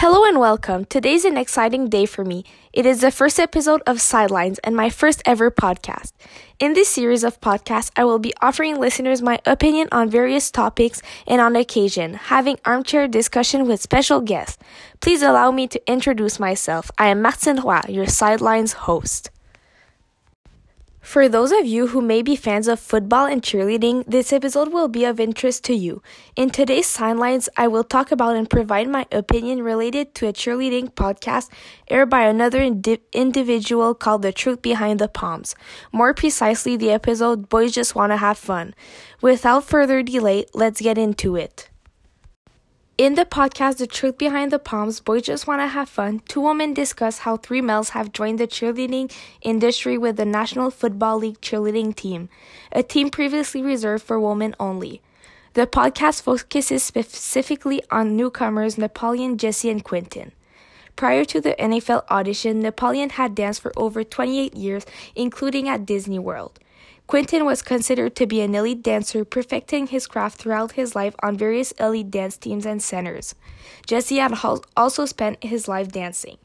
Hello and welcome. Today's an exciting day for me. It is the first episode of Sidelines and my first ever podcast. In this series of podcasts, I will be offering listeners my opinion on various topics and on occasion, having armchair discussion with special guests. Please allow me to introduce myself. I am Martin Roy, your Sidelines host. For those of you who may be fans of football and cheerleading, this episode will be of interest to you. In today's Sidelines, I will talk about and provide my opinion related to a cheerleading podcast aired by another indi- individual called The Truth Behind the Poms. More precisely, the episode Boys Just Wanna Have Fun. Without further delay, let's get into it. In the podcast, The Truth Behind the Poms, Boys Just Want to Have Fun, two women discuss how three males have joined the cheerleading industry with the National Football League cheerleading team, a team previously reserved for women only. The podcast focuses specifically on newcomers Napoleon, Jesse, and Quinton. Prior to the NFL audition, Napoleon had danced for over 28 years, including at Disney World. Quinton was considered to be an elite dancer, perfecting his craft throughout his life on various elite dance teams and centers. Jesse had also spent his life dancing.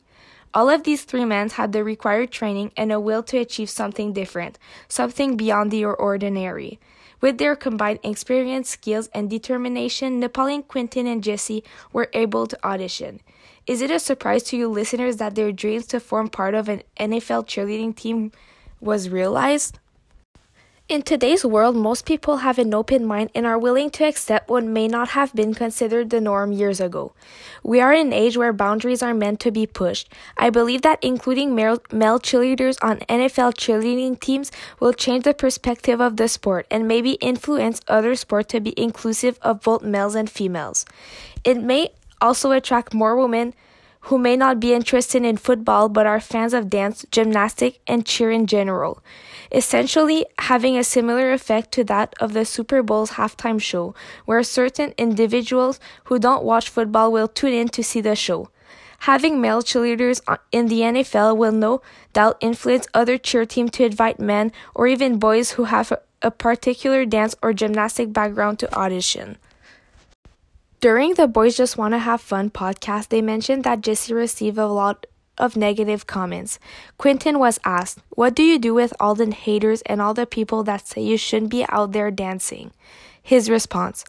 All of these three men had the required training and a will to achieve something different, something beyond the ordinary. With their combined experience, skills, and determination, Napoleon, Quinton, and Jesse were able to audition. Is it a surprise to you listeners that their dreams to form part of an NFL cheerleading team was realized? In today's world, most people have an open mind and are willing to accept what may not have been considered the norm years ago. We are in an age where boundaries are meant to be pushed. I believe that including male, male cheerleaders on NFL cheerleading teams will change the perspective of the sport and maybe influence other sports to be inclusive of both males and females. It may also attract more women who may not be interested in football but are fans of dance, gymnastics, and cheer in general, essentially having a similar effect to that of the Super Bowl's halftime show, where certain individuals who don't watch football will tune in to see the show. Having male cheerleaders in the NFL will no doubt influence other cheer teams to invite men or even boys who have a particular dance or gymnastic background to audition. During the Boys Just Wanna Have Fun podcast, they mentioned that Jesse received a lot of negative comments. Quinton was asked, What do you do with all the haters and all the people that say you shouldn't be out there dancing? His response,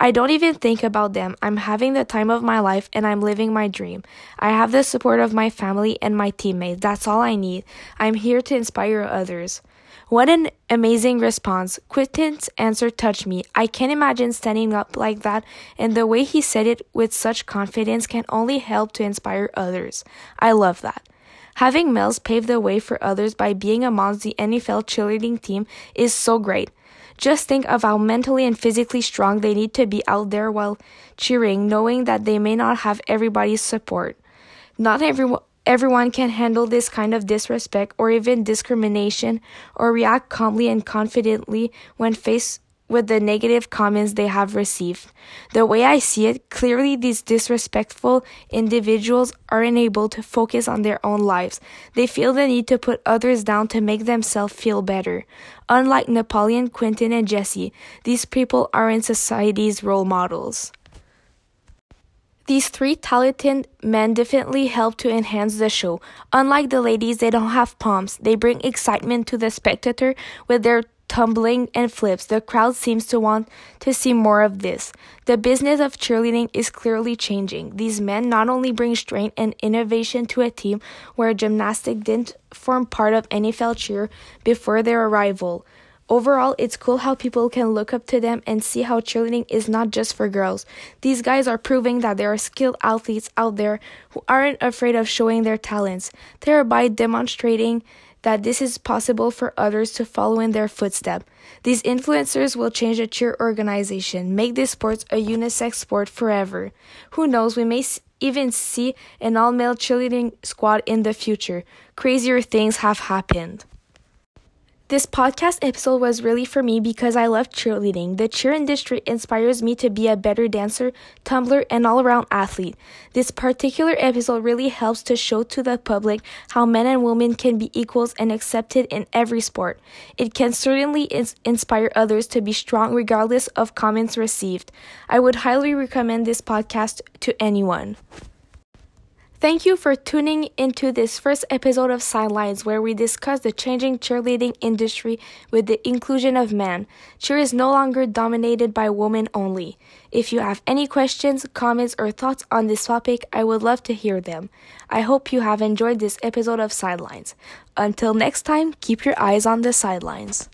I don't even think about them. I'm having the time of my life and I'm living my dream. I have the support of my family and my teammates. That's all I need. I'm here to inspire others. What an amazing response. Quinton's answer touched me. I can't imagine standing up like that, and the way he said it with such confidence can only help to inspire others. I love that. Having males pave the way for others by being amongst the NFL cheerleading team is so great. Just think of how mentally and physically strong they need to be out there while cheering, knowing that they may not have everybody's support. Not everyone Everyone can handle this kind of disrespect or even discrimination or react calmly and confidently when faced with the negative comments they have received. The way I see it, clearly these disrespectful individuals are unable to focus on their own lives. They feel the need to put others down to make themselves feel better. Unlike Napoleon, Quinton, and Jesse, these people aren't society's role models. These three talented men definitely help to enhance the show. Unlike the ladies, they don't have poms. They bring excitement to the spectator with their tumbling and flips. The crowd seems to want to see more of this. The business of cheerleading is clearly changing. These men not only bring strength and innovation to a team where gymnastics didn't form part of NFL cheer before their arrival, Overall, it's cool how people can look up to them and see how cheerleading is not just for girls. These guys are proving that there are skilled athletes out there who aren't afraid of showing their talents, thereby demonstrating that this is possible for others to follow in their footsteps. These influencers will change the cheer organization, make this sport a unisex sport forever. Who knows, we may even see an all male cheerleading squad in the future. Crazier things have happened. This podcast episode was really for me because I love cheerleading. The cheer industry inspires me to be a better dancer, tumbler, and all around athlete. This particular episode really helps to show to the public how men and women can be equals and accepted in every sport. It can certainly ins- inspire others to be strong regardless of comments received. I would highly recommend this podcast to anyone. Thank you for tuning into this first episode of Sidelines, where we discuss the changing cheerleading industry with the inclusion of men. Cheer is no longer dominated by women only. If you have any questions, comments, or thoughts on this topic, I would love to hear them. I hope you have enjoyed this episode of Sidelines. Until next time, keep your eyes on the sidelines.